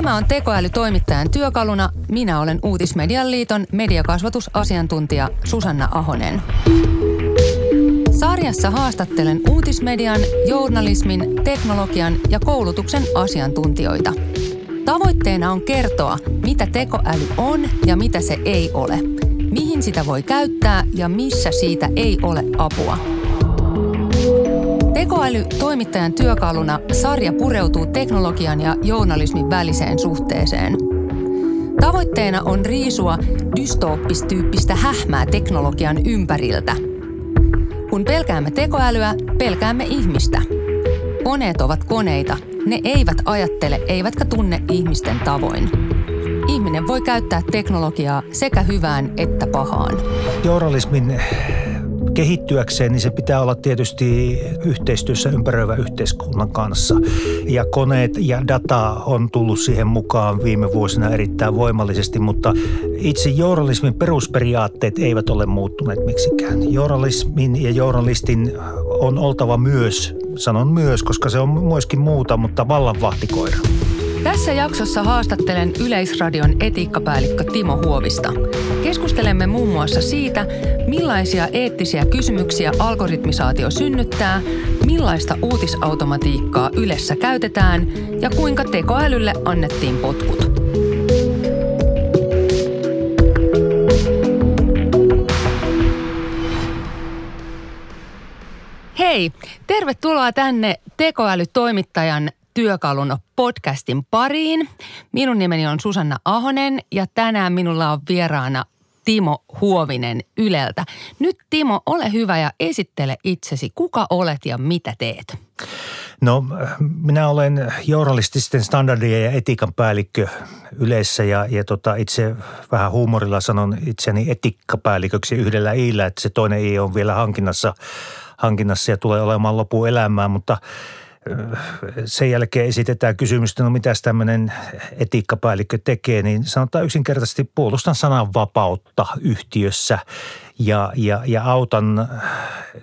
Tämä on tekoälytoimittajan työkaluna. Minä olen Uutismedian liiton mediakasvatusasiantuntija Susanna Ahonen. Sarjassa haastattelen uutismedian, journalismin, teknologian ja koulutuksen asiantuntijoita. Tavoitteena on kertoa, mitä tekoäly on ja mitä se ei ole, mihin sitä voi käyttää ja missä siitä ei ole apua. Tekoäly toimittajan työkaluna sarja pureutuu teknologian ja journalismin väliseen suhteeseen. Tavoitteena on riisua dystooppistyyppistä hähmää teknologian ympäriltä. Kun pelkäämme tekoälyä, pelkäämme ihmistä. Koneet ovat koneita. Ne eivät ajattele eivätkä tunne ihmisten tavoin. Ihminen voi käyttää teknologiaa sekä hyvään että pahaan. Journalismin kehittyäkseen, niin se pitää olla tietysti yhteistyössä ympäröivän yhteiskunnan kanssa. Ja koneet ja data on tullut siihen mukaan viime vuosina erittäin voimallisesti, mutta itse journalismin perusperiaatteet eivät ole muuttuneet miksikään. Journalismin ja journalistin on oltava myös, sanon myös, koska se on myöskin muuta, mutta vallanvahtikoira. Tässä jaksossa haastattelen Yleisradion etiikkapäällikkö Timo Huovista. Keskustelemme muun muassa siitä, millaisia eettisiä kysymyksiä algoritmisaatio synnyttää, millaista uutisautomatiikkaa Ylessä käytetään ja kuinka tekoälylle annettiin potkut. Hei, tervetuloa tänne tekoälytoimittajan työkalun podcastin pariin. Minun nimeni on Susanna Ahonen ja tänään minulla on vieraana Timo Huovinen Yleltä. Nyt Timo, ole hyvä ja esittele itsesi. Kuka olet ja mitä teet? No minä olen journalististen standardien ja etiikan päällikkö yleensä ja, ja tota, itse vähän huumorilla sanon itseni etikkapäälliköksi yhdellä iillä, että se toinen i on vielä hankinnassa, hankinnassa ja tulee olemaan lopuelämää, mutta – sen jälkeen esitetään kysymys, no mitä tämmöinen etiikkapäällikkö tekee, niin sanotaan yksinkertaisesti puolustan sananvapautta yhtiössä ja, ja, ja autan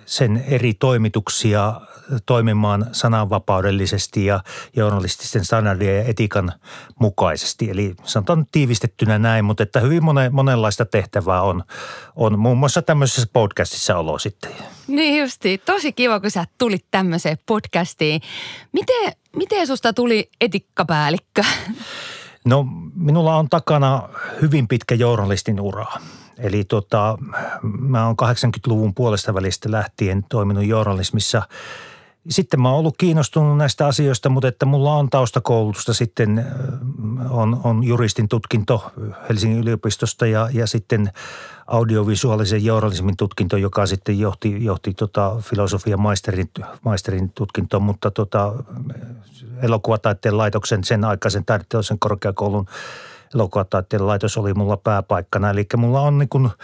sen eri toimituksia toimimaan sananvapaudellisesti ja journalististen standardien ja etiikan mukaisesti. Eli sanotaan tiivistettynä näin, mutta että hyvin monen, monenlaista tehtävää on, on muun muassa tämmöisessä podcastissa olo sitten. Niin justi. Tosi kiva, kun sä tulit tämmöiseen podcastiin. Miten, miten susta tuli etikkapäällikkö? No minulla on takana hyvin pitkä journalistin ura. Eli tota, mä oon 80-luvun puolesta välistä lähtien toiminut journalismissa – sitten mä oon ollut kiinnostunut näistä asioista, mutta että mulla on taustakoulutusta sitten, on, on juristin tutkinto Helsingin yliopistosta ja, ja sitten audiovisuaalisen journalismin tutkinto, joka sitten johti, johti tota filosofian maisterin, maisterin tutkintoon, mutta tota, elokuvataiteen laitoksen sen aikaisen taideteollisen korkeakoulun elokuvataiteen laitos oli mulla pääpaikkana. Eli mulla on niin kuin –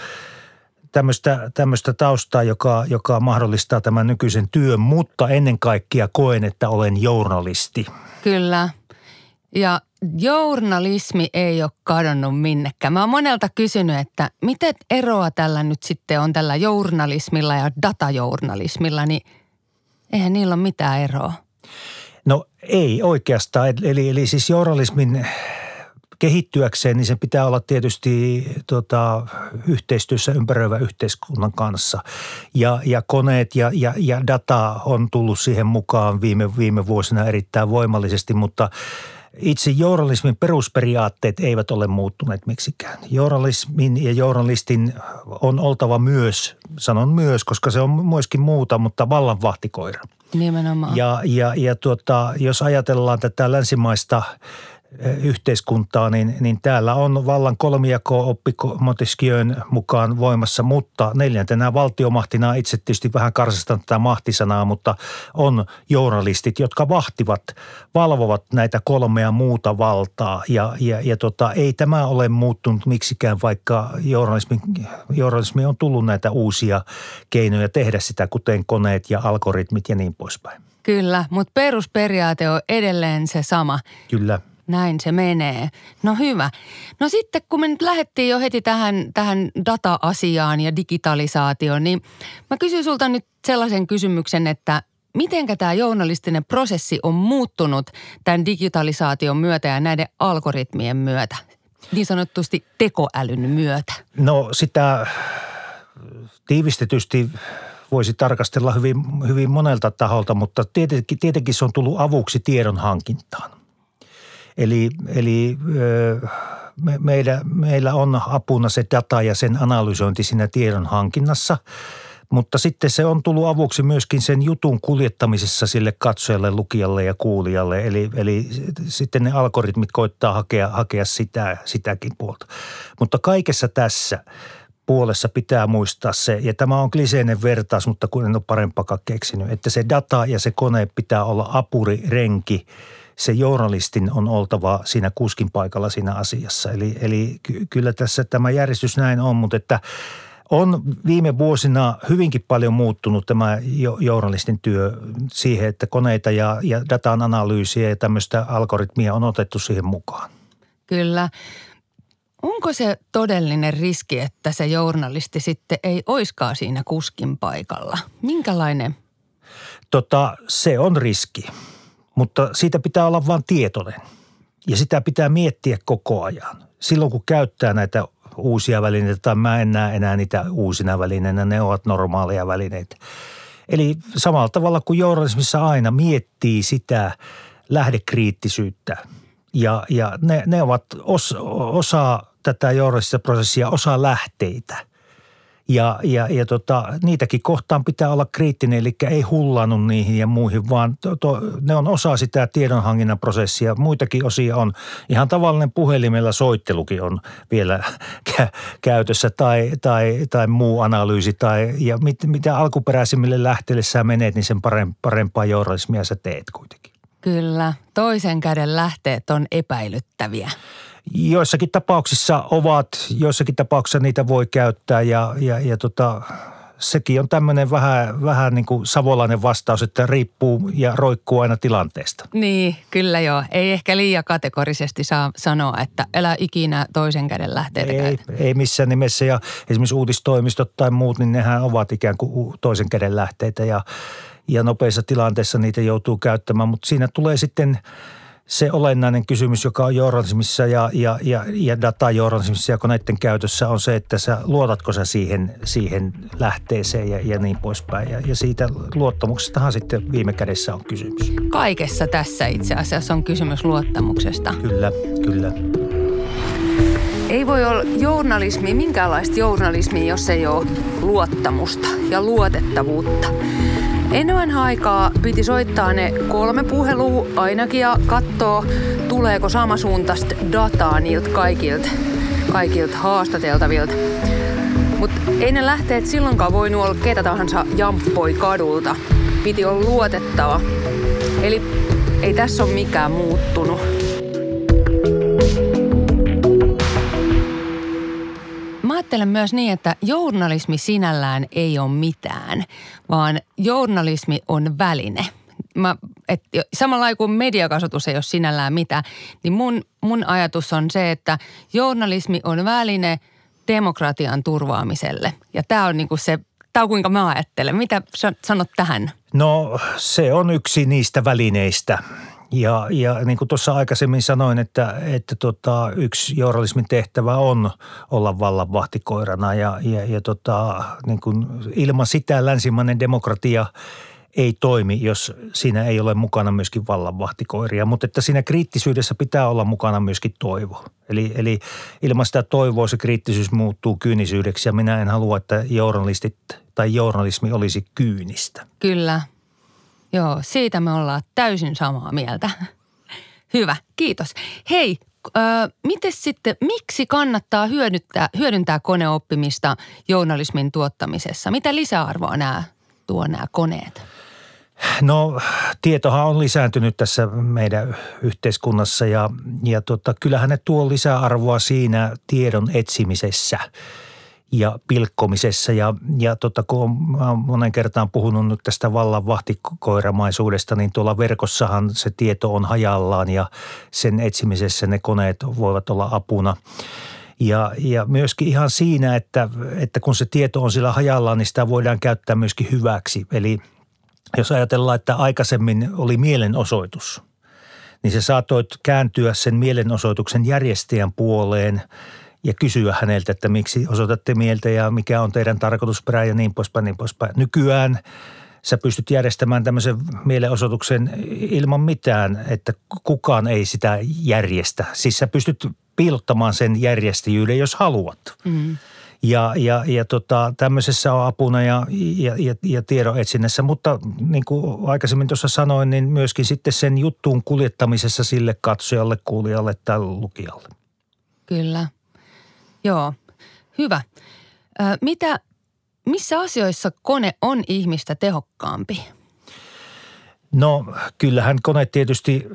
tämmöistä, tämmöistä taustaa, joka, joka mahdollistaa tämän nykyisen työn, mutta ennen kaikkea koen, että olen journalisti. Kyllä. Ja journalismi ei ole kadonnut minnekään. Mä oon monelta kysynyt, että miten eroa tällä nyt sitten on tällä journalismilla ja datajournalismilla, niin eihän niillä ole mitään eroa. No ei oikeastaan. Eli, eli siis journalismin kehittyäkseen, niin se pitää olla tietysti tota, yhteistyössä ympäröivän yhteiskunnan kanssa. Ja, ja koneet ja, ja, ja data on tullut siihen mukaan viime, viime vuosina erittäin voimallisesti, mutta itse journalismin perusperiaatteet eivät ole muuttuneet miksikään. Journalismin ja journalistin on oltava myös, sanon myös, koska se on myöskin muuta, mutta vallanvahtikoira. Nimenomaan. Ja, ja, ja tuota, jos ajatellaan tätä länsimaista – yhteiskuntaa, niin, niin täällä on vallan kolmijako oppi Montesquieun mukaan voimassa, mutta neljäntenä valtiomahtina itse tietysti vähän karsastan tätä mahtisanaa, mutta on journalistit, jotka vahtivat, valvovat näitä kolmea muuta valtaa ja, ja, ja tota, ei tämä ole muuttunut miksikään, vaikka journalismi, journalismi on tullut näitä uusia keinoja tehdä sitä, kuten koneet ja algoritmit ja niin poispäin. Kyllä, mutta perusperiaate on edelleen se sama. Kyllä. Näin se menee. No hyvä. No sitten kun me nyt lähdettiin jo heti tähän, tähän data-asiaan ja digitalisaatioon, niin mä kysyn sulta nyt sellaisen kysymyksen, että miten tämä journalistinen prosessi on muuttunut tämän digitalisaation myötä ja näiden algoritmien myötä? Niin sanotusti tekoälyn myötä. No sitä tiivistetysti voisi tarkastella hyvin, hyvin monelta taholta, mutta tietenkin, tietenkin se on tullut avuksi tiedon hankintaan. Eli, eli me, meillä, meillä on apuna se data ja sen analysointi siinä tiedon hankinnassa – mutta sitten se on tullut avuksi myöskin sen jutun kuljettamisessa sille katsojalle, lukijalle ja kuulijalle. Eli, eli sitten ne algoritmit koittaa hakea, hakea sitä, sitäkin puolta. Mutta kaikessa tässä puolessa pitää muistaa se, ja tämä on kliseinen vertaus, mutta kun en ole parempaa keksinyt, että se data ja se kone pitää olla apuri, renki, se journalistin on oltava siinä kuskin paikalla siinä asiassa. Eli, eli kyllä tässä tämä järjestys näin on, mutta että – on viime vuosina hyvinkin paljon muuttunut tämä journalistin työ siihen, että koneita ja, ja datan analyysiä ja tämmöistä algoritmia on otettu siihen mukaan. Kyllä. Onko se todellinen riski, että se journalisti sitten ei oiskaan siinä kuskin paikalla? Minkälainen? Tota, se on riski, mutta siitä pitää olla vain tietoinen ja sitä pitää miettiä koko ajan. Silloin kun käyttää näitä uusia välineitä tai mä en näe enää niitä uusina välineinä, ne ovat normaaleja välineitä. Eli samalla tavalla kuin journalismissa aina miettii sitä lähdekriittisyyttä ja, ja ne, ne ovat os, osa tätä journalistista prosessia, osa lähteitä – ja, ja, ja tota, niitäkin kohtaan pitää olla kriittinen, eli ei hullannut niihin ja muihin, vaan to, to, ne on osa sitä tiedonhankinnan prosessia. Muitakin osia on. Ihan tavallinen puhelimella soittelukin on vielä kä- käytössä tai, tai, tai muu analyysi. Tai, ja mit, mitä alkuperäisimmille lähteille sä menet, niin sen parempaa journalismia sä teet kuitenkin. Kyllä, toisen käden lähteet on epäilyttäviä joissakin tapauksissa ovat, joissakin tapauksissa niitä voi käyttää ja, ja, ja tota, sekin on tämmöinen vähän, vähän niin kuin savolainen vastaus, että riippuu ja roikkuu aina tilanteesta. Niin, kyllä joo. Ei ehkä liian kategorisesti saa sanoa, että älä ikinä toisen käden lähteitä ei, käytä. Ei missään nimessä ja esimerkiksi uutistoimistot tai muut, niin nehän ovat ikään kuin toisen käden lähteitä ja, ja nopeissa tilanteissa niitä joutuu käyttämään, mutta siinä tulee sitten – se olennainen kysymys, joka on journalismissa ja, ja, ja, ja datajournalismissa ja koneiden käytössä on se, että sä luotatko sä siihen, siihen lähteeseen ja, ja niin poispäin. Ja, ja siitä luottamuksestahan sitten viime kädessä on kysymys. Kaikessa tässä itse asiassa on kysymys luottamuksesta. Kyllä, kyllä. Ei voi olla journalismi, minkäänlaista journalismia, jos ei ole luottamusta ja luotettavuutta. Ennen aikaa piti soittaa ne kolme puhelua ainakin ja katsoa, tuleeko samasuuntaista dataa niiltä kaikilta, kaikilta haastateltavilta. Mutta ei ne lähteet silloinkaan voinut olla ketä tahansa jamppoi kadulta. Piti olla luotettava. Eli ei tässä ole mikään muuttunut. Ajattelen myös niin, että journalismi sinällään ei ole mitään, vaan journalismi on väline. Mä, et, samalla kuin mediakasvatus ei ole sinällään mitään, niin mun, mun ajatus on se, että journalismi on väline demokratian turvaamiselle. Ja tämä on niinku se, tämä on kuinka mä ajattelen. Mitä sanot tähän? No se on yksi niistä välineistä – ja, ja niin kuin tuossa aikaisemmin sanoin, että, että tota, yksi journalismin tehtävä on olla vallan vahtikoirana ja, ja, ja tota, niin kuin ilman sitä länsimainen demokratia ei toimi, jos siinä ei ole mukana myöskin vallanvahtikoiria. Mutta että siinä kriittisyydessä pitää olla mukana myöskin toivo. Eli, eli ilman sitä toivoa se kriittisyys muuttuu kyynisyydeksi ja minä en halua, että journalistit tai journalismi olisi kyynistä. Kyllä, Joo, siitä me ollaan täysin samaa mieltä. Hyvä, kiitos. Hei, äh, miten sitten, miksi kannattaa hyödyntää, hyödyntää koneoppimista journalismin tuottamisessa? Mitä lisäarvoa nämä tuo nämä koneet? No tietohan on lisääntynyt tässä meidän yhteiskunnassa ja, ja tota, kyllähän ne tuo lisäarvoa siinä tiedon etsimisessä – ja pilkkomisessa. Ja, ja tota, kun olen monen kertaan puhunut nyt tästä vallan vahtikoiramaisuudesta, niin tuolla verkossahan se tieto on hajallaan ja sen etsimisessä ne koneet voivat olla apuna. Ja, ja myöskin ihan siinä, että, että kun se tieto on sillä hajallaan, niin sitä voidaan käyttää myöskin hyväksi. Eli jos ajatellaan, että aikaisemmin oli mielenosoitus, niin se saatoit kääntyä sen mielenosoituksen järjestäjän puoleen ja kysyä häneltä, että miksi osoitatte mieltä ja mikä on teidän tarkoitusperä ja niin poispäin, niin poispäin. Nykyään sä pystyt järjestämään tämmöisen mielenosoituksen ilman mitään, että kukaan ei sitä järjestä. Siis sä pystyt piilottamaan sen järjestäjyyden, jos haluat. Mm. Ja, ja, ja tota, tämmöisessä on apuna ja, ja, ja, ja tiedon etsinnässä, mutta niin kuin aikaisemmin tuossa sanoin, niin myöskin sitten sen juttuun kuljettamisessa sille katsojalle, kuulijalle tai lukijalle. Kyllä. Joo, hyvä. Ö, mitä, missä asioissa kone on ihmistä tehokkaampi? No kyllähän kone tietysti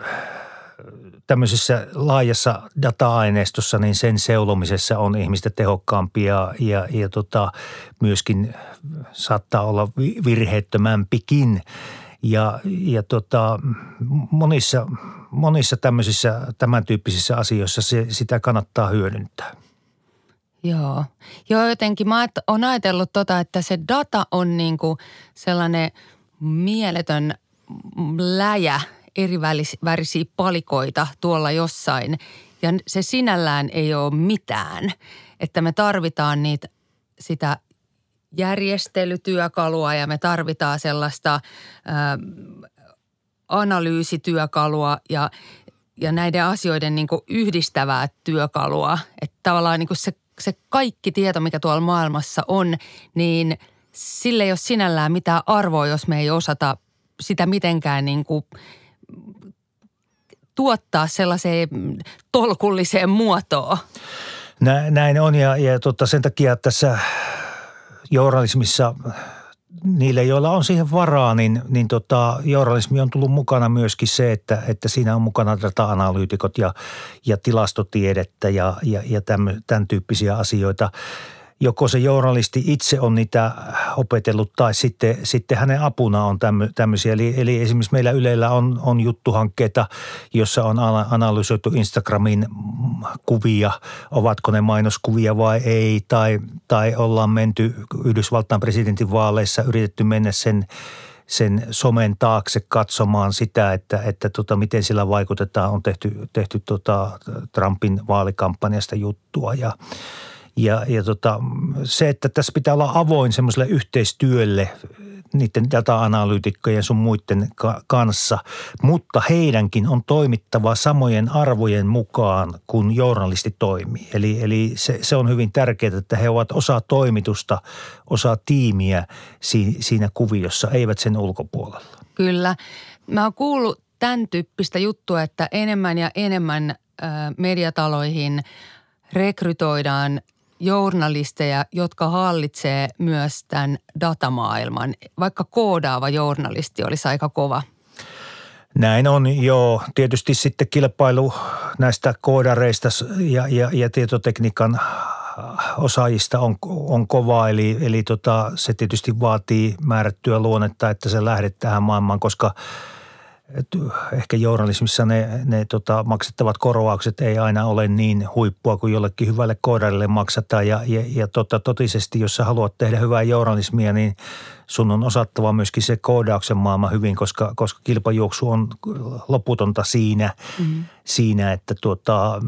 tämmöisessä laajassa data-aineistossa, niin sen seulomisessa on ihmistä tehokkaampia ja, ja tota, myöskin saattaa olla virheettömämpikin. Ja, ja tota, monissa, monissa tämmöisissä tämän tyyppisissä asioissa se, sitä kannattaa hyödyntää. Joo. Joo, jotenkin mä oon ajatellut tota, että se data on niinku sellainen mieletön läjä – eri värisiä palikoita tuolla jossain ja se sinällään ei ole mitään. Että me tarvitaan niitä sitä järjestelytyökalua ja me tarvitaan sellaista ää, analyysityökalua ja, ja näiden asioiden niin yhdistävää työkalua. Että tavallaan niin se, se kaikki tieto, mikä tuolla maailmassa on, niin sille ei ole sinällään mitään arvoa, jos me ei osata sitä mitenkään niin kuin tuottaa sellaiseen tolkulliseen muotoon. Näin on ja, ja tota, sen takia tässä journalismissa niille, joilla on siihen varaa, niin, niin tota, journalismi on tullut mukana myöskin se, että, että siinä on mukana data-analyytikot ja, ja tilastotiedettä ja, ja, ja tämän, tämän tyyppisiä asioita – joko se journalisti itse on niitä opetellut tai sitten, sitten hänen apuna on tämmöisiä. Eli, eli esimerkiksi meillä Ylellä on, on juttuhankkeita, jossa on analysoitu Instagramin kuvia, ovatko ne mainoskuvia vai ei, tai, tai ollaan menty Yhdysvaltain presidentin vaaleissa, yritetty mennä sen sen somen taakse katsomaan sitä, että, että tota, miten sillä vaikutetaan. On tehty, tehty tota Trumpin vaalikampanjasta juttua ja ja, ja tota, se, että tässä pitää olla avoin semmoiselle yhteistyölle niiden data-analyytikkojen sun muiden kanssa, mutta heidänkin on toimittava samojen arvojen mukaan, kun journalisti toimii. Eli, eli se, se on hyvin tärkeää, että he ovat osa toimitusta, osa tiimiä siinä kuviossa, eivät sen ulkopuolella. Kyllä. Mä oon kuullut tämän tyyppistä juttua, että enemmän ja enemmän mediataloihin rekrytoidaan journalisteja, jotka hallitsee myös tämän datamaailman. Vaikka koodaava journalisti olisi aika kova. Näin on, joo. Tietysti sitten kilpailu näistä koodareista ja, ja, ja tietotekniikan osaajista on, on kova, eli, eli tota, se tietysti vaatii määrättyä luonnetta, että se lähdet tähän maailmaan, koska – ehkä journalismissa ne, ne tota, maksettavat korvaukset ei aina ole niin huippua kuin jollekin hyvälle koodarille maksataan. Ja, ja, ja tota, totisesti, jos sä haluat tehdä hyvää journalismia, niin sun on osattava myöskin se koodauksen maailma hyvin, koska, koska kilpajuoksu on loputonta siinä, mm. siinä että tuota,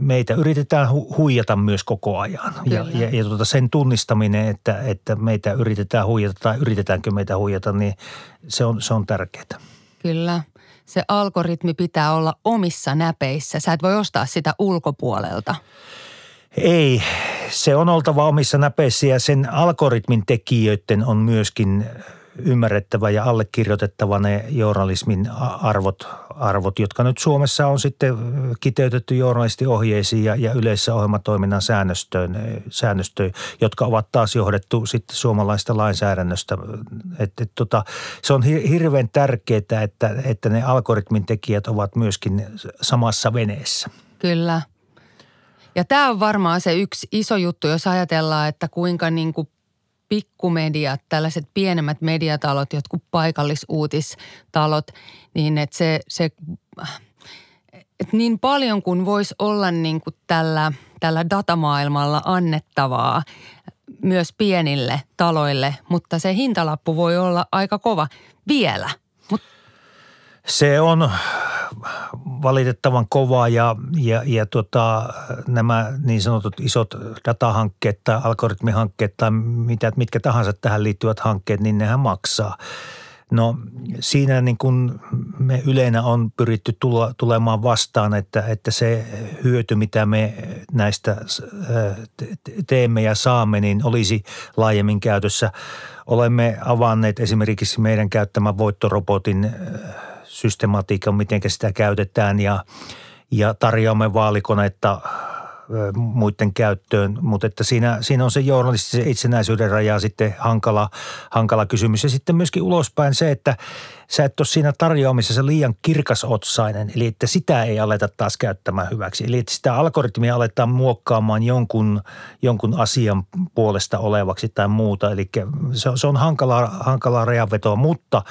meitä yritetään hu- huijata myös koko ajan. Kyllä. Ja, ja, ja tuota, sen tunnistaminen, että, että meitä yritetään huijata tai yritetäänkö meitä huijata, niin se on, se on tärkeää. Kyllä. Se algoritmi pitää olla omissa näpeissä. Sä et voi ostaa sitä ulkopuolelta. Ei, se on oltava omissa näpeissä ja sen algoritmin tekijöiden on myöskin ymmärrettävä ja allekirjoitettava ne journalismin arvot, arvot, jotka nyt Suomessa on sitten kiteytetty journalistiohjeisiin ja, ja yleisessä ohjelmatoiminnan säännöstöön, säännöstöön, jotka ovat taas johdettu sitten suomalaista lainsäädännöstä. Et, et, tota, se on hirveän tärkeää, että, että ne algoritmin tekijät ovat myöskin samassa veneessä. Kyllä. Ja tämä on varmaan se yksi iso juttu, jos ajatellaan, että kuinka niin kuin pikkumediat, tällaiset pienemmät mediatalot, jotkut paikallisuutistalot, niin että se, se että niin paljon kuin voisi olla niin kuin tällä, tällä datamaailmalla annettavaa myös pienille taloille, mutta se hintalappu voi olla aika kova. vielä. Mut. Se on valitettavan kova ja, ja, ja tota, nämä niin sanotut isot datahankkeet tai algoritmihankkeet tai mitä, mitkä tahansa tähän liittyvät hankkeet, niin nehän maksaa. No siinä niin kuin me yleenä on pyritty tulla, tulemaan vastaan, että, että se hyöty, mitä me näistä teemme ja saamme, niin olisi laajemmin käytössä. Olemme avanneet esimerkiksi meidän käyttämän voittorobotin systematiikan, miten sitä käytetään ja, ja tarjoamme vaalikonetta muiden käyttöön, mutta että siinä, siinä on se journalistisen itsenäisyyden raja sitten hankala, hankala kysymys. Ja sitten myöskin ulospäin se, että sä et ole siinä tarjoamisessa liian kirkasotsainen, eli että sitä ei aleta taas käyttämään hyväksi. Eli että sitä algoritmia aletaan muokkaamaan jonkun, jonkun asian puolesta olevaksi tai muuta. Eli se, se on hankalaa, hankalaa rajanvetoa, mutta –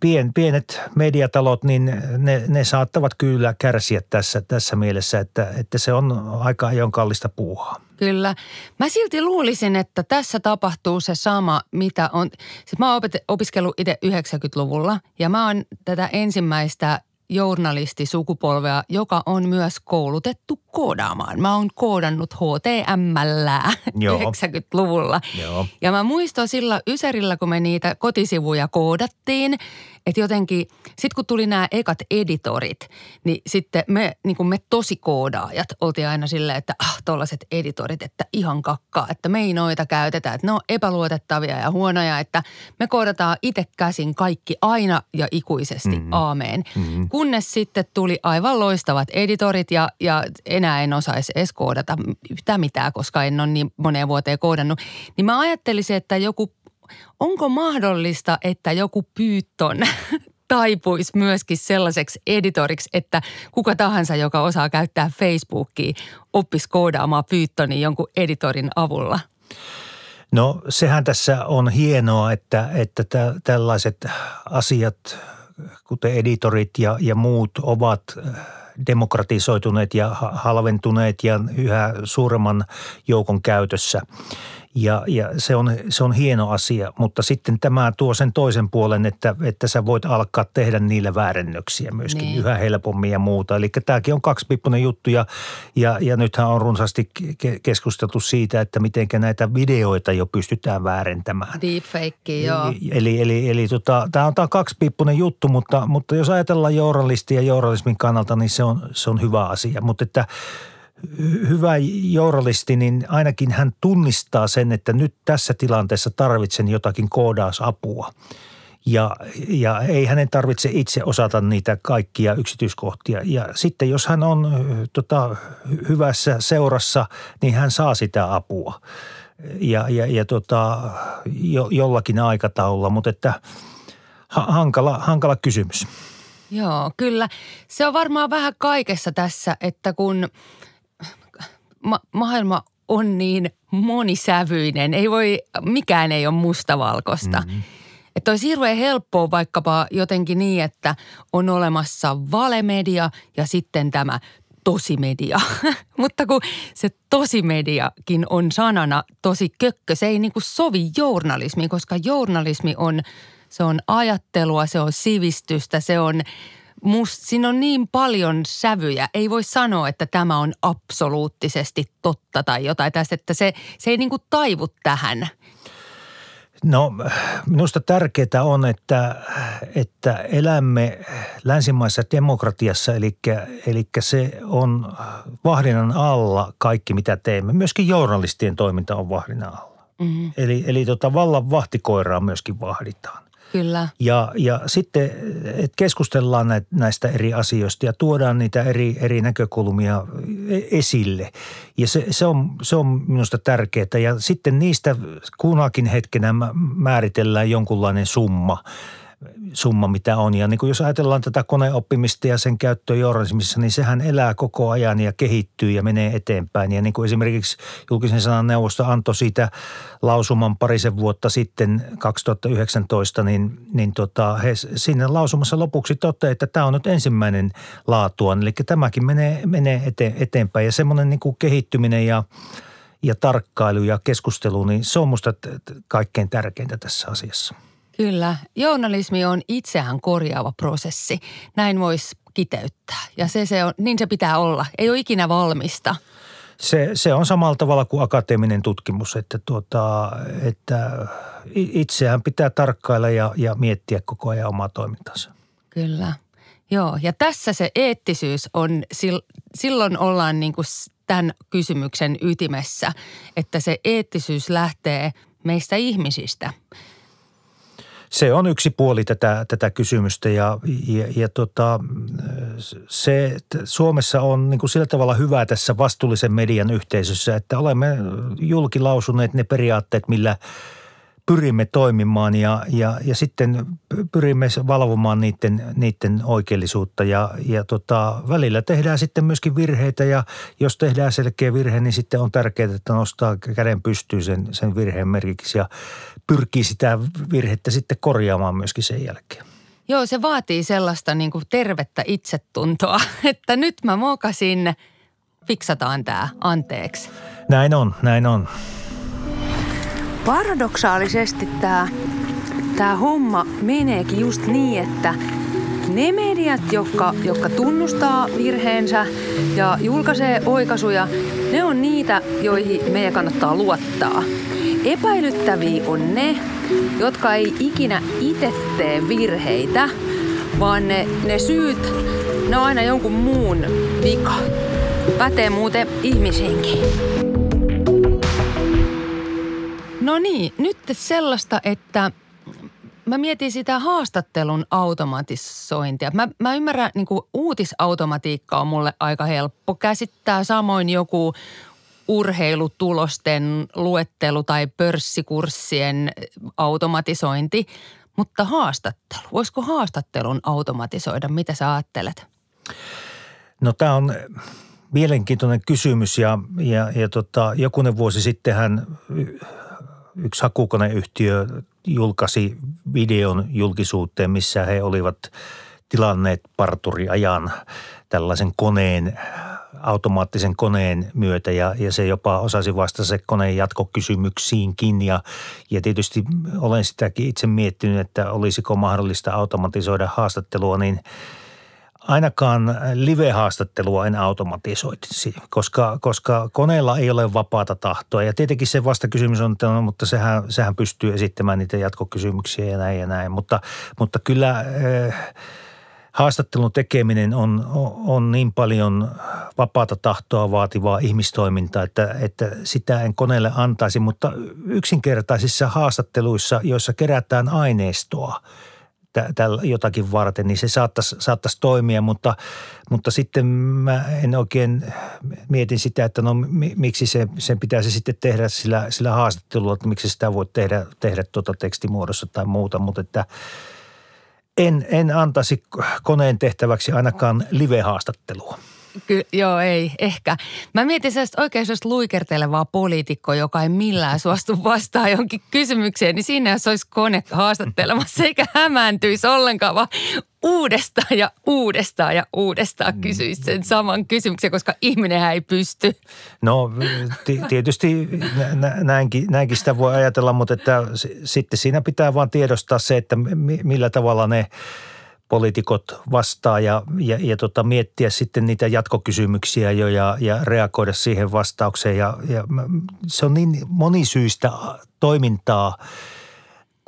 pien, pienet mediatalot, niin ne, ne saattavat kyllä kärsiä tässä, tässä mielessä, että, että se on aika ajon kallista puuhaa. Kyllä. Mä silti luulisin, että tässä tapahtuu se sama, mitä on. Siis mä oon opiskellut itse 90-luvulla ja mä oon tätä ensimmäistä journalistisukupolvea, joka on myös koulutettu koodaamaan. Mä oon koodannut HTML 90-luvulla. Joo. Ja mä muistan sillä Ysärillä, kun me niitä kotisivuja koodattiin, että jotenkin, sitten kun tuli nämä ekat editorit, niin sitten me, niin kuin me tosi koodaajat oltiin aina silleen, että ah, tollaset editorit, että ihan kakkaa, että me ei noita käytetä, että ne on epäluotettavia ja huonoja, että me koodataan itse käsin kaikki aina ja ikuisesti, mm-hmm. aameen. Mm-hmm. Kunnes sitten tuli aivan loistavat editorit ja, ja enää en osaisi edes koodata yhtään mitään, koska en ole niin moneen vuoteen koodannut. Niin mä ajattelisin, että joku onko mahdollista, että joku pyytton taipuisi myöskin sellaiseksi editoriksi, että kuka tahansa, joka osaa käyttää Facebookia, oppisi koodaamaan pyyttoni jonkun editorin avulla? No sehän tässä on hienoa, että, että tä, tällaiset asiat, kuten editorit ja, ja muut, ovat demokratisoituneet ja halventuneet ja yhä suuremman joukon käytössä – ja, ja se, on, se on hieno asia, mutta sitten tämä tuo sen toisen puolen, että, että sä voit alkaa tehdä niillä väärennöksiä myöskin niin. yhä helpommin ja muuta. Eli tämäkin on kaksipippunen juttu ja, ja, ja nythän on runsaasti keskusteltu siitä, että miten näitä videoita jo pystytään väärentämään. Deepfake, joo. Eli, eli, eli tota, tämä on tämä kaksipippunen juttu, mutta, mutta jos ajatellaan journalistia ja journalismin kannalta, niin se on, se on hyvä asia. Mutta että hyvä journalisti, niin ainakin hän tunnistaa sen, että nyt tässä tilanteessa tarvitsen jotakin koodausapua. Ja, ja ei hänen tarvitse itse osata niitä kaikkia yksityiskohtia. Ja sitten jos hän on tota, hyvässä seurassa, niin hän saa sitä apua. Ja, ja, ja tota, jo, jollakin aikataululla, mutta että hankala, hankala kysymys. Joo, kyllä. Se on varmaan vähän kaikessa tässä, että kun – ma- maailma on niin monisävyinen. Ei voi, mikään ei ole mustavalkoista. Mm-hmm. Että olisi hirveän helppoa vaikkapa jotenkin niin, että on olemassa valemedia ja sitten tämä tosimedia. Mutta kun se tosimediakin on sanana tosi kökkö, se ei niin kuin sovi journalismiin, koska journalismi on, se on ajattelua, se on sivistystä, se on – Must, siinä on niin paljon sävyjä. Ei voi sanoa, että tämä on absoluuttisesti totta tai jotain tästä, että se, se ei niin kuin taivu tähän. No minusta tärkeää on, että, että elämme länsimaisessa demokratiassa, eli, eli se on vahdinnan alla kaikki mitä teemme. Myöskin journalistien toiminta on vahdinnan alla. Mm-hmm. Eli, eli tota vallan vahtikoiraa myöskin vahditaan. Kyllä. Ja, ja sitten että keskustellaan näistä eri asioista ja tuodaan niitä eri, eri näkökulmia e, esille. Ja se, se, on, se on minusta tärkeää. Ja sitten niistä kunakin hetkenä määritellään jonkunlainen summa – summa, mitä on. Ja niin kuin jos ajatellaan tätä koneoppimista ja sen käyttöä journalismissa, niin sehän elää koko ajan ja kehittyy ja menee eteenpäin. Ja niin kuin esimerkiksi julkisen sanan neuvosto antoi siitä lausuman parisen vuotta sitten 2019, niin, niin tota, he sinne lausumassa lopuksi toteaa, että tämä on nyt ensimmäinen laatua. Eli tämäkin menee, menee ete, eteenpäin ja semmoinen niin kuin kehittyminen ja ja tarkkailu ja keskustelu, niin se on minusta kaikkein tärkeintä tässä asiassa. Kyllä. Journalismi on itseään korjaava prosessi. Näin voisi kiteyttää. Ja se, se on, niin se pitää olla. Ei ole ikinä valmista. Se, se on samalla tavalla kuin akateeminen tutkimus, että, tuota, että itseään pitää tarkkailla ja, ja miettiä koko ajan omaa toimintansa. Kyllä. Joo, ja tässä se eettisyys on, silloin ollaan niin kuin tämän kysymyksen ytimessä, että se eettisyys lähtee meistä ihmisistä. Se on yksi puoli tätä, tätä kysymystä ja, ja, ja tota, se, Suomessa on niin kuin sillä tavalla hyvä tässä vastuullisen median yhteisössä, että olemme julkilausuneet ne periaatteet, millä – pyrimme toimimaan ja, ja, ja sitten pyrimme valvomaan niiden, niiden oikeellisuutta ja, ja tota, välillä tehdään sitten myöskin virheitä ja jos tehdään selkeä virhe, niin sitten on tärkeää, että nostaa käden pystyyn sen, sen virheen merkiksi ja pyrkii sitä virhettä sitten korjaamaan myöskin sen jälkeen. Joo, se vaatii sellaista niin kuin tervettä itsetuntoa, että nyt mä mokasin, fiksataan tämä, anteeksi. Näin on, näin on paradoksaalisesti tämä tää homma meneekin just niin, että ne mediat, jotka, jotka tunnustaa virheensä ja julkaisee oikaisuja, ne on niitä, joihin meidän kannattaa luottaa. Epäilyttäviä on ne, jotka ei ikinä itse tee virheitä, vaan ne, ne syyt, ne on aina jonkun muun vika. Pätee muuten ihmisiinkin. No niin, nyt sellaista, että mä mietin sitä haastattelun automatisointia. Mä, mä ymmärrän, niin kuin uutisautomatiikka on mulle aika helppo käsittää. Samoin joku urheilutulosten luettelu tai pörssikurssien automatisointi. Mutta haastattelu, voisiko haastattelun automatisoida? Mitä sä ajattelet? No tämä on mielenkiintoinen kysymys ja, ja, ja tota, jokunen vuosi sittenhän yksi hakukoneyhtiö julkaisi videon julkisuuteen, missä he olivat tilanneet parturiajan tällaisen koneen, automaattisen koneen myötä ja, ja se jopa osasi vastata se koneen jatkokysymyksiinkin ja, ja tietysti olen sitäkin itse miettinyt, että olisiko mahdollista automatisoida haastattelua, niin – ainakaan live-haastattelua en automatisoitisi, koska, koska koneella ei ole vapaata tahtoa. Ja tietenkin se vastakysymys on, että no, mutta sehän, sehän pystyy esittämään niitä jatkokysymyksiä ja näin ja näin. Mutta, mutta kyllä eh, haastattelun tekeminen on, on niin paljon vapaata tahtoa vaativaa ihmistoimintaa, että, että sitä en koneelle antaisi. Mutta yksinkertaisissa haastatteluissa, joissa kerätään aineistoa – jotakin varten, niin se saattaisi, saattaisi toimia, mutta, mutta sitten mä en oikein mietin sitä, että no miksi se, sen pitäisi sitten tehdä sillä, sillä haastattelulla, että miksi sitä voi tehdä, tehdä tuota tekstimuodossa tai muuta, mutta että en, en antaisi koneen tehtäväksi ainakaan live-haastattelua. Ky- joo, ei, ehkä. Mä mietin sellaista oikein sellaista luikertelevaa poliitikkoa, joka ei millään suostu vastaan jonkin kysymykseen, niin siinä jos olisi kone haastattelemassa eikä hämääntyisi ollenkaan, vaan uudestaan ja uudestaan ja uudestaan mm. kysyisi sen saman kysymyksen, koska ihminen ei pysty. No t- tietysti näinkin, näinkin sitä voi ajatella, mutta että sitten siinä pitää vaan tiedostaa se, että millä tavalla ne – poliitikot vastaa ja, ja, ja tota, miettiä sitten niitä jatkokysymyksiä jo ja, ja reagoida siihen vastaukseen. Ja, ja se on niin monisyistä toimintaa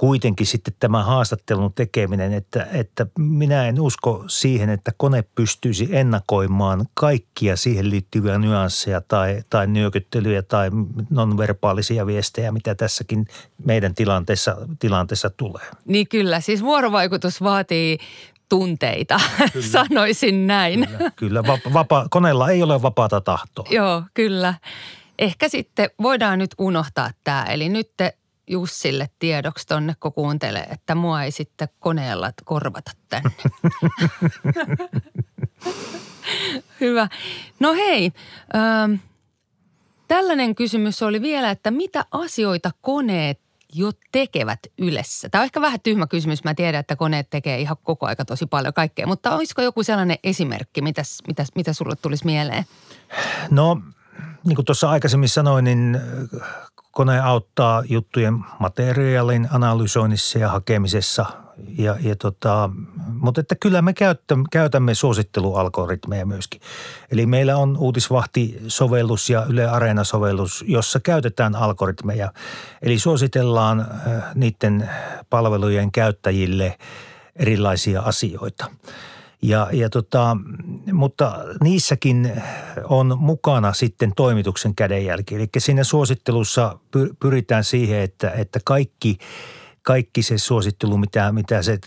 kuitenkin sitten tämä haastattelun tekeminen, että, että minä en usko siihen, että kone pystyisi ennakoimaan kaikkia siihen liittyviä nyansseja tai, tai nyökyttelyjä tai nonverbaalisia viestejä, mitä tässäkin meidän tilanteessa, tilanteessa tulee. Niin kyllä, siis vuorovaikutus vaatii tunteita, kyllä. sanoisin näin. Kyllä, kyllä. Vapa, vapa, koneella ei ole vapaata tahtoa. Joo, kyllä. Ehkä sitten voidaan nyt unohtaa tämä. Eli nyt te Jussille tiedoksi tonne, kun kuuntelee, että mua ei sitten koneella korvata tänne. Hyvä. No hei, ähm, tällainen kysymys oli vielä, että mitä asioita koneet jo tekevät Ylessä? Tämä on ehkä vähän tyhmä kysymys. Mä tiedän, että koneet tekee ihan koko aika tosi paljon kaikkea, mutta olisiko joku sellainen esimerkki, mitä, mitä, mitä sulle tulisi mieleen? No, niin kuin tuossa aikaisemmin sanoin, niin kone auttaa juttujen materiaalin analysoinnissa ja hakemisessa. Ja, ja tota, mutta että kyllä me käytämme, käytämme suosittelualgoritmeja myöskin. Eli meillä on uutisvahti-sovellus ja Yle Areena-sovellus, jossa käytetään algoritmeja. Eli suositellaan niiden palvelujen käyttäjille erilaisia asioita – ja, ja tota, mutta niissäkin on mukana sitten toimituksen kädenjälki. Eli siinä suosittelussa pyritään siihen, että, että kaikki kaikki se suosittelu, mitä, mitä se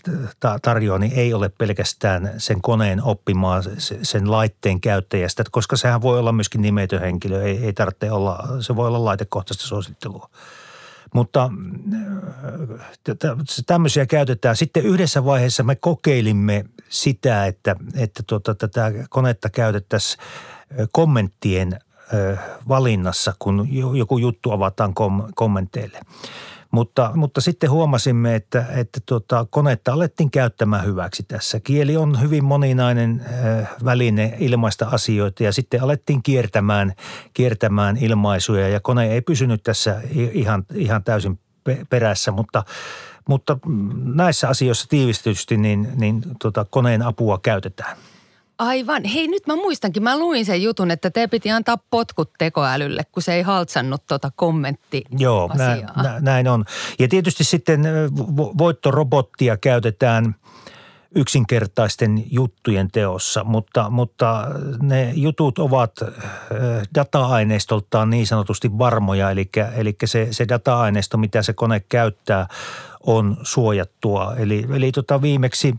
tarjoaa, niin ei ole pelkästään sen koneen oppimaa sen laitteen käyttäjästä, koska sehän voi olla myöskin nimetön henkilö, ei, ei tarvitse olla, se voi olla laitekohtaista suosittelua. Mutta äh, tämmöisiä käytetään. Sitten yhdessä vaiheessa me kokeilimme sitä, että, että tuota, tätä konetta käytettäisiin äh, kommenttien äh, valinnassa, kun joku juttu avataan kom- kommenteille. Mutta, mutta sitten huomasimme, että, että tuota, konetta alettiin käyttämään hyväksi tässä. Kieli on hyvin moninainen äh, väline ilmaista asioita ja sitten alettiin kiertämään, kiertämään ilmaisuja ja kone ei pysynyt tässä ihan, ihan täysin perässä, mutta mutta näissä asioissa tiivistysti niin, niin tuota, koneen apua käytetään. Aivan. Hei, nyt mä muistankin, mä luin sen jutun, että te piti antaa potkut tekoälylle, kun se ei haltsannut tuota kommentti Joo, näin, näin on. Ja tietysti sitten voittorobottia käytetään yksinkertaisten juttujen teossa, mutta, mutta ne jutut ovat data-aineistoltaan niin sanotusti varmoja, eli, eli se, se data-aineisto, mitä se kone käyttää, on suojattua. Eli, eli tota viimeksi –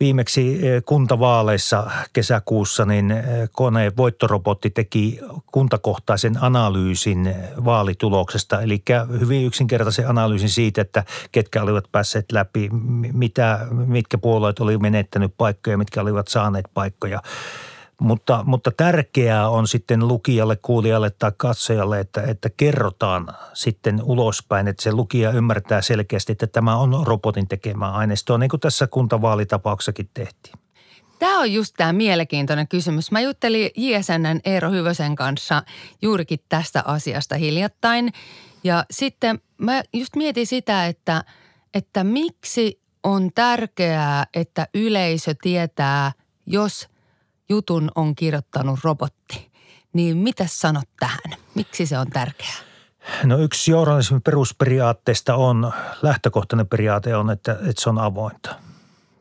Viimeksi eh, kuntavaaleissa kesäkuussa niin eh, kone voittorobotti teki kuntakohtaisen analyysin eh, vaalituloksesta, eli hyvin yksinkertaisen analyysin siitä, että ketkä olivat päässeet läpi, mitä, mitkä puolueet oli menettänyt paikkoja, mitkä olivat saaneet paikkoja. Mutta, mutta tärkeää on sitten lukijalle, kuulijalle tai katsojalle, että, että kerrotaan sitten ulospäin, että se lukija ymmärtää selkeästi, että tämä on robotin tekemää aineistoa, niin kuin tässä kuntavaalitapauksessakin tehtiin. Tämä on just tämä mielenkiintoinen kysymys. Mä juttelin JSNn Eero Hyvösen kanssa juurikin tästä asiasta hiljattain. Ja sitten mä just mietin sitä, että, että miksi on tärkeää, että yleisö tietää, jos – jutun on kirjoittanut robotti. Niin mitä sanot tähän? Miksi se on tärkeää? No yksi journalismin perusperiaatteista on, lähtökohtainen periaate on, että, että se on avointa.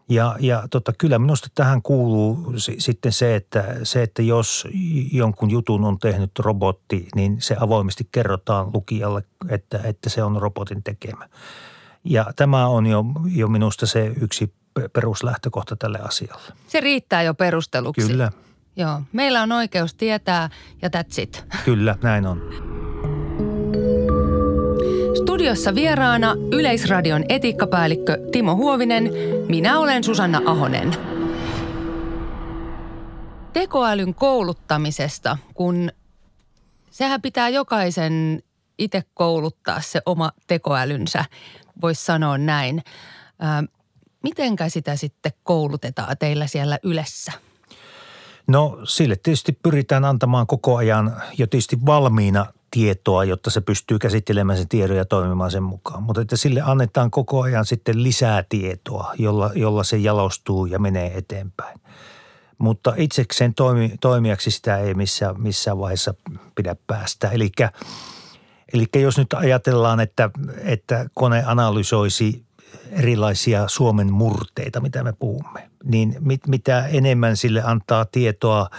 Ja, ja tota, kyllä minusta tähän kuuluu sitten se että, se, että jos jonkun jutun on tehnyt robotti, niin se avoimesti kerrotaan lukijalle, että, että se on robotin tekemä. Ja tämä on jo, jo minusta se yksi peruslähtökohta tälle asialle. Se riittää jo perusteluksi. Kyllä. Joo, meillä on oikeus tietää ja that's it. Kyllä, näin on. Studiossa vieraana Yleisradion etiikkapäällikkö Timo Huovinen. Minä olen Susanna Ahonen. Tekoälyn kouluttamisesta, kun sehän pitää jokaisen itse kouluttaa se oma tekoälynsä, voisi sanoa näin. Mitenkä sitä sitten koulutetaan teillä siellä Ylessä? No sille tietysti pyritään antamaan koko ajan jo tietysti valmiina tietoa, jotta se pystyy käsittelemään sen tiedon ja toimimaan sen mukaan. Mutta että sille annetaan koko ajan sitten lisää tietoa, jolla, jolla se jalostuu ja menee eteenpäin. Mutta itsekseen toimi, toimijaksi sitä ei missään, missään vaiheessa pidä päästä. Eli Eli jos nyt ajatellaan, että, että kone analysoisi erilaisia Suomen murteita, mitä me puhumme. Niin mit, mitä enemmän sille antaa tietoa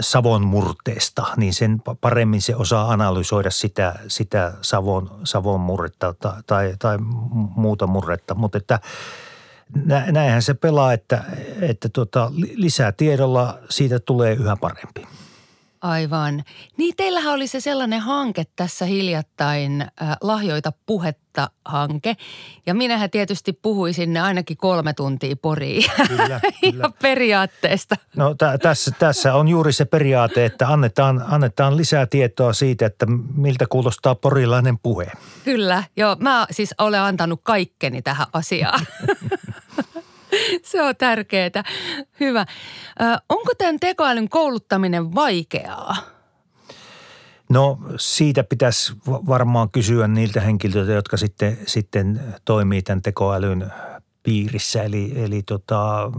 Savon murteesta, niin sen paremmin se osaa analysoida sitä, sitä Savon, Savon murretta tai, tai, tai muuta murretta. Mutta että näinhän se pelaa, että, että tuota, lisää tiedolla siitä tulee yhä parempi. Aivan. Niin teillähän oli se sellainen hanke tässä hiljattain, äh, Lahjoita puhetta hanke. Ja minähän tietysti puhuisin sinne ainakin kolme tuntia poriin. Kyllä, kyllä. periaatteesta. No t- tässä, tässä on juuri se periaate, että annetaan, annetaan lisää tietoa siitä, että miltä kuulostaa porilainen puhe. Kyllä, joo. Mä siis olen antanut kaikkeni tähän asiaan. Se on tärkeää. Hyvä. Ö, onko tämän tekoälyn kouluttaminen vaikeaa? No siitä pitäisi varmaan kysyä niiltä henkilöiltä, jotka sitten, sitten toimii tämän tekoälyn piirissä. Eli, eli tota,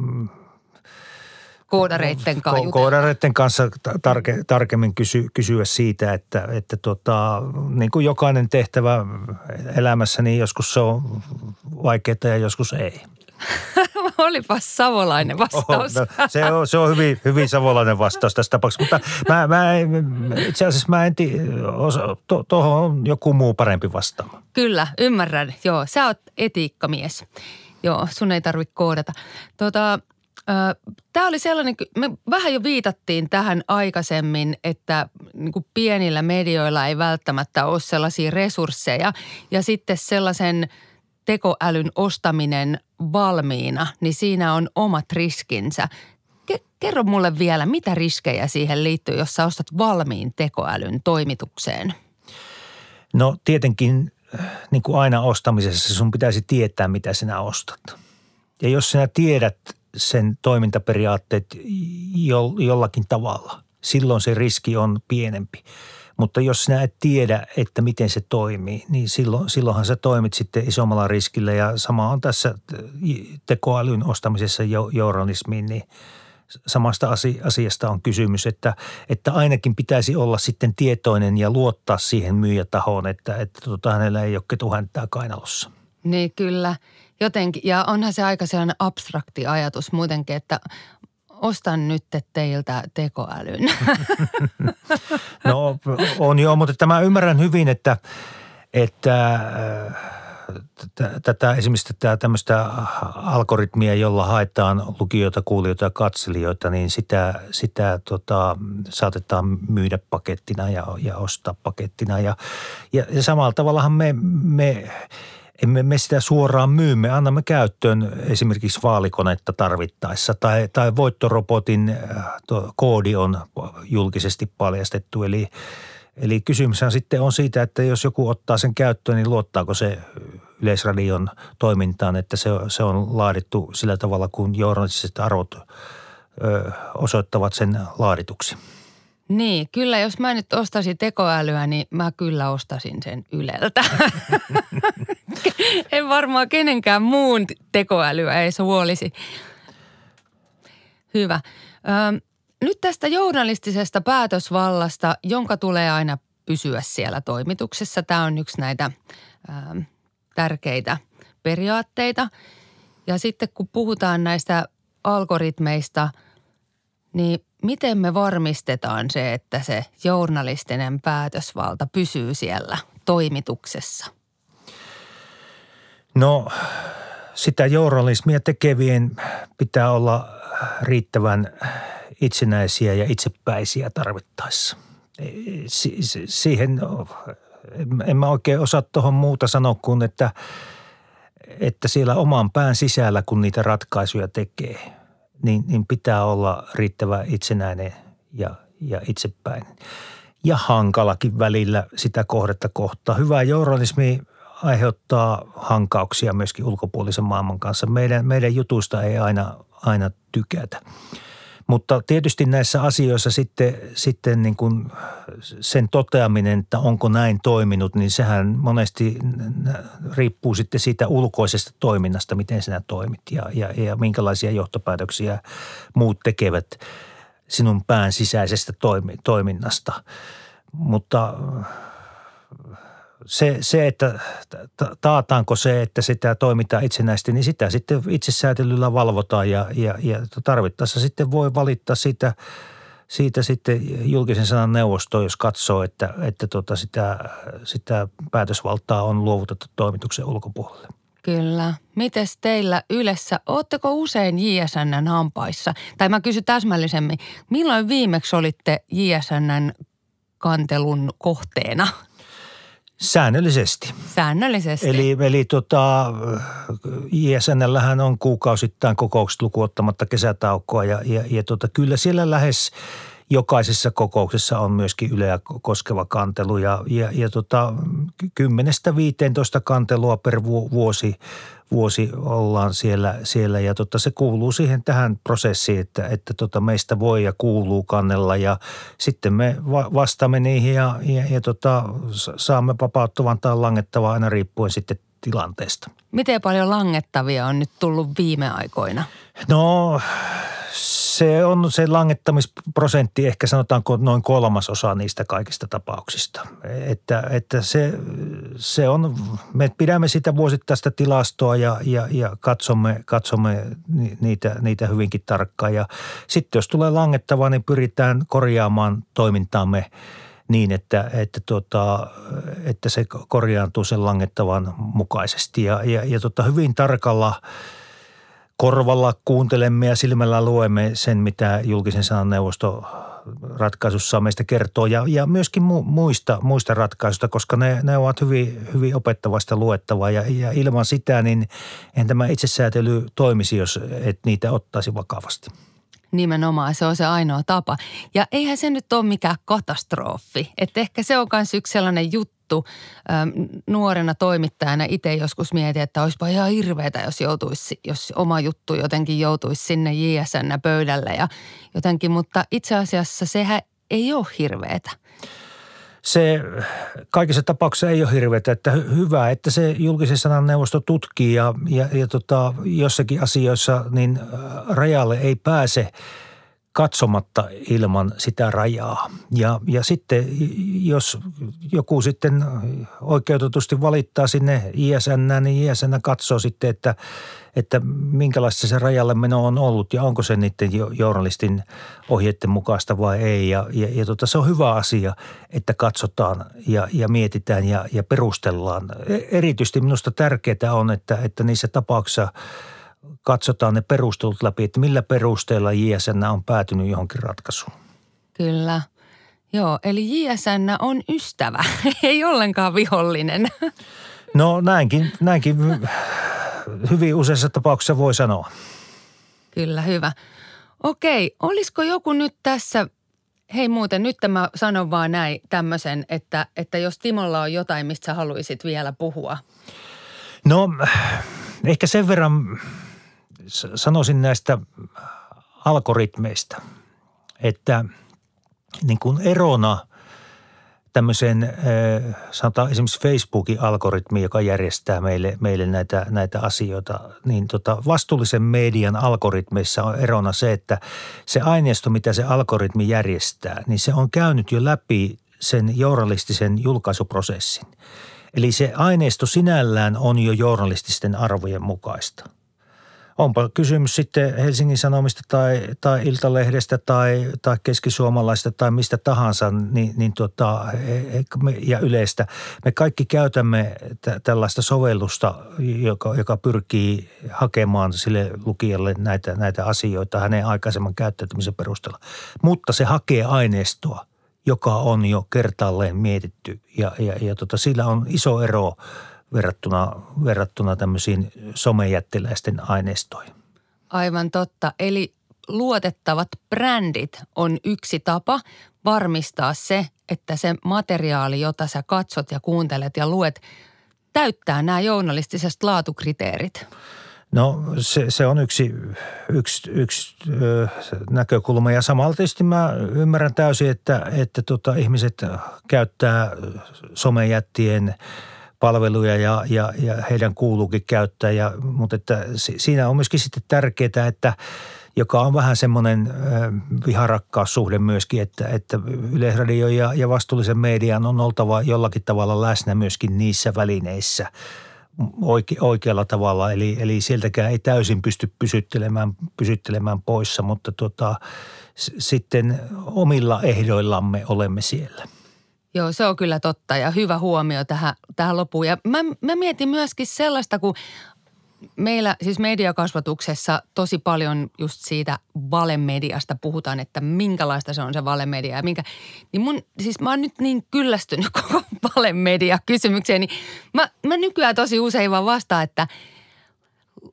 koodareiden kanssa. Koodareiden kanssa tarke, tarkemmin kysy, kysyä siitä, että, että tota, niin kuin jokainen tehtävä elämässä, niin joskus se on vaikeaa ja joskus ei. Olipas savolainen vastaus. Oh, no, se, on, se on hyvin, hyvin savolainen vastaus tässä tapauksessa, mutta mä, mä, itse asiassa mä en tiedä, tuohon on joku muu parempi vastaama. Kyllä, ymmärrän. Joo, sä oot etiikkamies. Joo, sun ei tarvitse koodata. Tota, Tämä oli sellainen, me vähän jo viitattiin tähän aikaisemmin, että niin kuin pienillä medioilla ei välttämättä ole sellaisia resursseja. Ja sitten sellaisen tekoälyn ostaminen valmiina, niin siinä on omat riskinsä. Kerro mulle vielä, mitä riskejä siihen liittyy, jos sä ostat valmiin tekoälyn toimitukseen? No tietenkin niin kuin aina ostamisessa sun pitäisi tietää, mitä sinä ostat. Ja jos sinä tiedät sen toimintaperiaatteet jollakin tavalla, silloin se riski on pienempi. Mutta jos sinä et tiedä, että miten se toimii, niin silloin, silloinhan sä toimit sitten isommalla riskillä. Ja sama on tässä tekoälyn ostamisessa journalismiin, niin samasta asiasta on kysymys, että, että ainakin pitäisi olla sitten tietoinen ja luottaa siihen myyjätahoon, että, että tota, hänellä ei ole ketuhäntää kainalossa. Niin kyllä, jotenkin. Ja onhan se aika sellainen abstrakti ajatus muutenkin, että ostan nyt teiltä tekoälyn. no on joo, mutta tämä ymmärrän hyvin, että, että tätä esimerkiksi tätä tämmöistä algoritmia, jolla haetaan lukijoita, kuulijoita ja katselijoita, niin sitä, sitä tota, saatetaan myydä pakettina ja, ja ostaa pakettina. Ja, ja, ja samalla tavallahan me, me emme me sitä suoraan myy, me annamme käyttöön esimerkiksi vaalikonetta tarvittaessa tai, tai voittorobotin äh, koodi on julkisesti paljastettu. Eli, eli kysymyshän sitten on siitä, että jos joku ottaa sen käyttöön, niin luottaako se Yleisradion toimintaan, että se, se on laadittu sillä tavalla, kun journalistiset arvot ö, osoittavat sen laadituksi. Niin, kyllä jos mä nyt ostaisin tekoälyä, niin mä kyllä ostasin sen Yleltä. en varmaan kenenkään muun tekoälyä ei suolisi. Hyvä. Ö, nyt tästä journalistisesta päätösvallasta, jonka tulee aina pysyä siellä toimituksessa. Tämä on yksi näitä ö, tärkeitä periaatteita. Ja sitten kun puhutaan näistä algoritmeista, niin miten me varmistetaan se, että se journalistinen päätösvalta pysyy siellä toimituksessa? No sitä journalismia tekevien pitää olla riittävän itsenäisiä ja itsepäisiä tarvittaessa. Si- siihen en mä oikein osaa tuohon muuta sanoa kuin, että, että siellä oman pään sisällä, kun niitä ratkaisuja tekee, niin, niin pitää olla riittävän itsenäinen ja, ja itsepäinen. Ja hankalakin välillä sitä kohdetta kohtaa. Hyvä journalismi aiheuttaa hankauksia myöskin ulkopuolisen maailman kanssa. Meidän, meidän jutuista ei aina, aina tykätä. Mutta tietysti näissä asioissa sitten, sitten niin kuin sen toteaminen, että onko näin toiminut, niin sehän monesti riippuu sitten siitä ulkoisesta toiminnasta, miten sinä toimit ja, ja, ja minkälaisia johtopäätöksiä muut tekevät sinun pään sisäisestä toiminnasta. Mutta se, se, että taataanko se, että sitä toimitaan itsenäisesti, niin sitä sitten itsesäätelyllä valvotaan ja, ja, ja tarvittaessa sitten voi valittaa siitä, siitä sitten julkisen sanan neuvosto, jos katsoo, että, että tota sitä, sitä päätösvaltaa on luovutettu toimituksen ulkopuolelle. Kyllä. Mites teillä Ylessä, ootteko usein JSNn hampaissa? Tai mä kysyn täsmällisemmin, milloin viimeksi olitte JSNn kantelun kohteena? Säännöllisesti. Säännöllisesti. Eli, eli tota, ISNllähän on kuukausittain kokoukset lukuottamatta kesätaukoa ja, ja, ja tota, kyllä siellä lähes jokaisessa kokouksessa on myöskin Yleä koskeva kantelu ja, ja, ja tota, 10-15 kantelua per vuosi, vuosi ollaan siellä, siellä ja tota, se kuuluu siihen tähän prosessiin, että, että tota, meistä voi ja kuuluu kannella ja sitten me va- vastaamme niihin ja, ja, ja tota, saamme vapauttavan tai langettavaa aina riippuen sitten tilanteesta. Miten paljon langettavia on nyt tullut viime aikoina? No se on se langettamisprosentti ehkä sanotaanko noin kolmasosa niistä kaikista tapauksista. Että, että se, se on, me pidämme sitä vuosittaista tilastoa ja, ja, ja katsomme, katsomme niitä, niitä hyvinkin tarkkaan. Ja sitten jos tulee langettavaa, niin pyritään korjaamaan toimintaamme niin, että, että, tuota, että se korjaantuu sen langettavan mukaisesti. Ja, ja, ja tuota, hyvin tarkalla – korvalla kuuntelemme ja silmällä luemme sen, mitä julkisen sanan neuvosto ratkaisussa meistä kertoo ja, ja myöskin mu, muista, muista ratkaisuista, koska ne, ne ovat hyvin, hyvin opettavasta luettavaa ja, ja ilman sitä niin en tämä itsesäätely toimisi, jos et niitä ottaisi vakavasti. Nimenomaan, se on se ainoa tapa. Ja eihän se nyt ole mikään katastrofi. Että ehkä se on myös yksi sellainen juttu, juttu. Nuorena toimittajana itse joskus mietin, että olisipa ihan hirveetä, jos, joutuisi, jos oma juttu jotenkin joutuisi sinne JSN pöydälle ja jotenkin, mutta itse asiassa sehän ei ole hirveetä se kaikissa tapauksissa ei ole hirveätä, että hyvä, että se julkisen sanan neuvosto tutkii ja, ja, ja tota, jossakin asioissa niin rajalle ei pääse – katsomatta ilman sitä rajaa. Ja, ja sitten jos joku sitten oikeutetusti valittaa sinne ISN, niin ISN katsoo sitten, että, että minkälaista se rajalle meno on ollut ja onko se niiden journalistin ohjeiden mukaista vai ei. Ja, ja, ja tota, se on hyvä asia, että katsotaan ja, ja mietitään ja, ja perustellaan. E-, erityisesti minusta tärkeää on, että, että niissä tapauksissa – katsotaan ne perustelut läpi, että millä perusteella JSN on päätynyt johonkin ratkaisuun. Kyllä. Joo, eli JSN on ystävä, ei ollenkaan vihollinen. No näinkin, näinkin hyvin useissa tapauksissa voi sanoa. Kyllä, hyvä. Okei, olisiko joku nyt tässä, hei muuten nyt mä sanon vaan näin tämmöisen, että, että jos Timolla on jotain, mistä sä haluaisit vielä puhua. No ehkä sen verran sanoisin näistä algoritmeista, että niin kuin erona tämmöisen, sanotaan esimerkiksi Facebookin algoritmi, joka järjestää meille, meille näitä, näitä asioita, niin tota vastuullisen median algoritmeissa on erona se, että se aineisto, mitä se algoritmi järjestää, niin se on käynyt jo läpi sen journalistisen julkaisuprosessin. Eli se aineisto sinällään on jo journalististen arvojen mukaista – onpa kysymys sitten Helsingin Sanomista tai, tai Iltalehdestä tai, tai Keskisuomalaista tai mistä tahansa niin, niin tota, ja yleistä. Me kaikki käytämme t- tällaista sovellusta, joka, joka pyrkii hakemaan sille lukijalle näitä, näitä asioita hänen aikaisemman käyttäytymisen perusteella. Mutta se hakee aineistoa, joka on jo kertaalleen mietitty ja, ja, ja tota, sillä on iso ero – verrattuna, verrattuna tämmöisiin somejättiläisten aineistoihin. Aivan totta. Eli luotettavat brändit on yksi tapa varmistaa se, että se materiaali, jota sä katsot ja kuuntelet ja luet, täyttää nämä journalistiset laatukriteerit. No se, se on yksi, yksi, yksi ö, näkökulma ja samalla tietysti mä ymmärrän täysin, että, että tota, ihmiset käyttää somejättien – palveluja ja, ja, ja heidän kuuluukin käyttää. Ja, mutta että siinä on myöskin sitten tärkeää, että joka on vähän semmoinen viharakkaussuhde myöskin, että, että Yleisradio ja, ja vastuullisen median on oltava jollakin tavalla läsnä myöskin niissä välineissä oike, oikealla tavalla. Eli, eli sieltäkään ei täysin pysty pysyttelemään, pysyttelemään poissa, mutta tota, s- sitten omilla ehdoillamme olemme siellä – Joo, se on kyllä totta ja hyvä huomio tähän, tähän lopuun. Ja mä, mä mietin myöskin sellaista, kun meillä siis mediakasvatuksessa tosi paljon just siitä valemediasta puhutaan, että minkälaista se on se valemedia ja minkä, niin mun, siis mä oon nyt niin kyllästynyt koko valemedia kysymykseen, niin mä, mä nykyään tosi usein vaan vastaan, että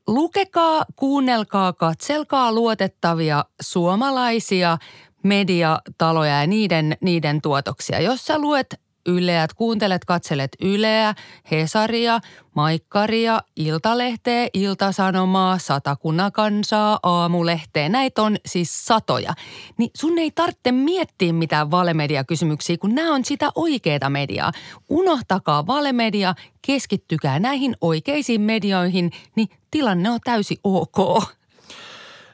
lukekaa, kuunnelkaa, katselkaa luotettavia suomalaisia mediataloja ja niiden, niiden tuotoksia. Jos sä luet Yleä, kuuntelet, katselet Yleä, Hesaria, Maikkaria, Iltalehteä, Iltasanomaa, Satakunnan kansaa, Aamulehteä. Näitä on siis satoja. Niin sun ei tarvitse miettiä mitään valemediakysymyksiä, kun nämä on sitä oikeaa mediaa. Unohtakaa valemedia, keskittykää näihin oikeisiin medioihin, niin tilanne on täysin ok.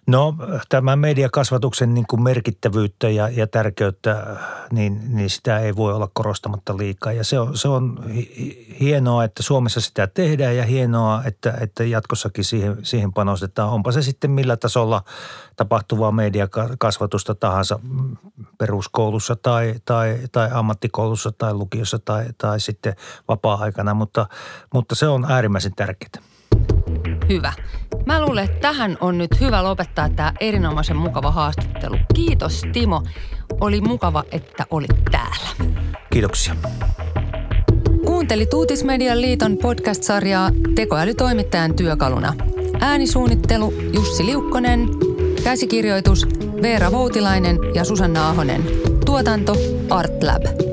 No tämä mediakasvatuksen niin kuin merkittävyyttä ja, ja tärkeyttä, niin, niin sitä ei voi olla korostamatta liikaa. Ja se on, se on hienoa, että Suomessa sitä tehdään ja hienoa, että, että jatkossakin siihen, siihen panostetaan. Onpa se sitten millä tasolla tapahtuvaa mediakasvatusta tahansa peruskoulussa tai, tai, tai ammattikoulussa tai lukiossa tai, tai sitten vapaa-aikana, mutta, mutta se on äärimmäisen tärkeää. Hyvä. Mä luulen, että tähän on nyt hyvä lopettaa tämä erinomaisen mukava haastattelu. Kiitos Timo. Oli mukava, että olit täällä. Kiitoksia. Kuunteli Tuutismedian liiton podcast-sarjaa tekoälytoimittajan työkaluna. Äänisuunnittelu Jussi Liukkonen, käsikirjoitus Veera Voutilainen ja Susanna Ahonen. Tuotanto Artlab.